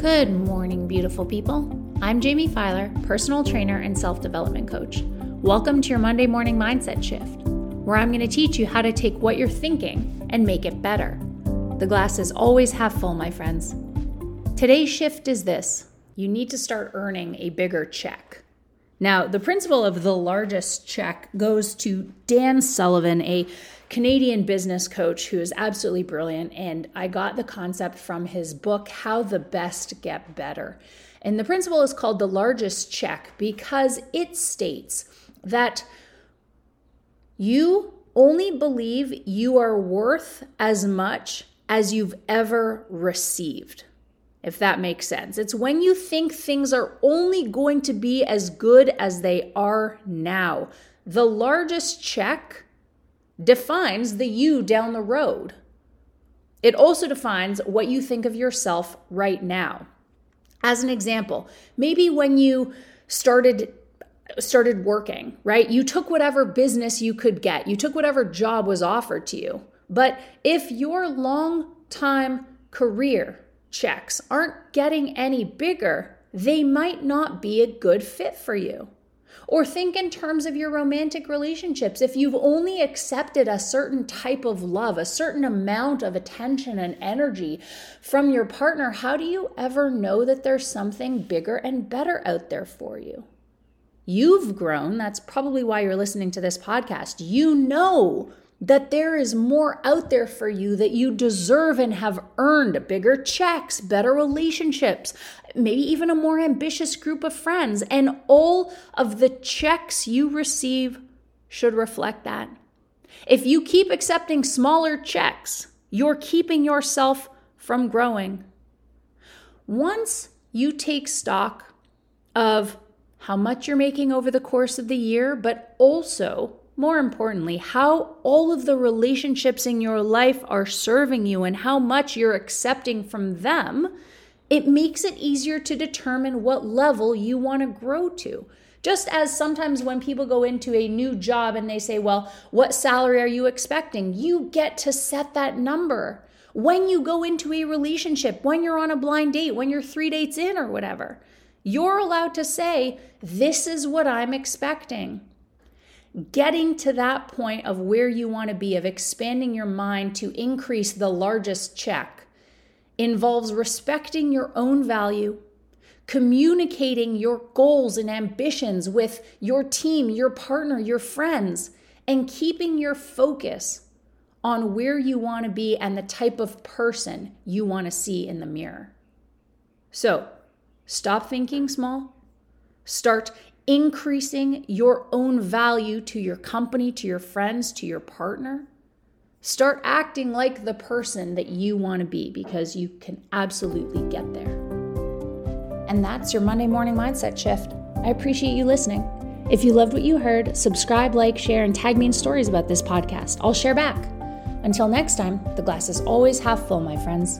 Good morning, beautiful people. I'm Jamie Filer, personal trainer and self development coach. Welcome to your Monday morning mindset shift, where I'm going to teach you how to take what you're thinking and make it better. The glass is always half full, my friends. Today's shift is this you need to start earning a bigger check. Now, the principle of the largest check goes to Dan Sullivan, a Canadian business coach who is absolutely brilliant. And I got the concept from his book, How the Best Get Better. And the principle is called the largest check because it states that you only believe you are worth as much as you've ever received if that makes sense. It's when you think things are only going to be as good as they are now. The largest check defines the you down the road. It also defines what you think of yourself right now. As an example, maybe when you started started working, right? You took whatever business you could get. You took whatever job was offered to you. But if your long time career checks aren't getting any bigger, they might not be a good fit for you. Or think in terms of your romantic relationships. If you've only accepted a certain type of love, a certain amount of attention and energy from your partner, how do you ever know that there's something bigger and better out there for you? You've grown. That's probably why you're listening to this podcast. You know that there is more out there for you that you deserve and have earned bigger checks, better relationships, maybe even a more ambitious group of friends. And all of the checks you receive should reflect that. If you keep accepting smaller checks, you're keeping yourself from growing. Once you take stock of how much you're making over the course of the year, but also more importantly, how all of the relationships in your life are serving you and how much you're accepting from them, it makes it easier to determine what level you want to grow to. Just as sometimes when people go into a new job and they say, Well, what salary are you expecting? You get to set that number. When you go into a relationship, when you're on a blind date, when you're three dates in or whatever, you're allowed to say, This is what I'm expecting getting to that point of where you want to be, of expanding your mind to increase the largest check, involves respecting your own value, communicating your goals and ambitions with your team, your partner, your friends, and keeping your focus on where you want to be and the type of person you want to see in the mirror. So, stop thinking small. Start increasing your own value to your company, to your friends, to your partner. Start acting like the person that you want to be because you can absolutely get there. And that's your Monday morning mindset shift. I appreciate you listening. If you loved what you heard, subscribe, like, share, and tag me in stories about this podcast. I'll share back. Until next time, the glass is always half full, my friends.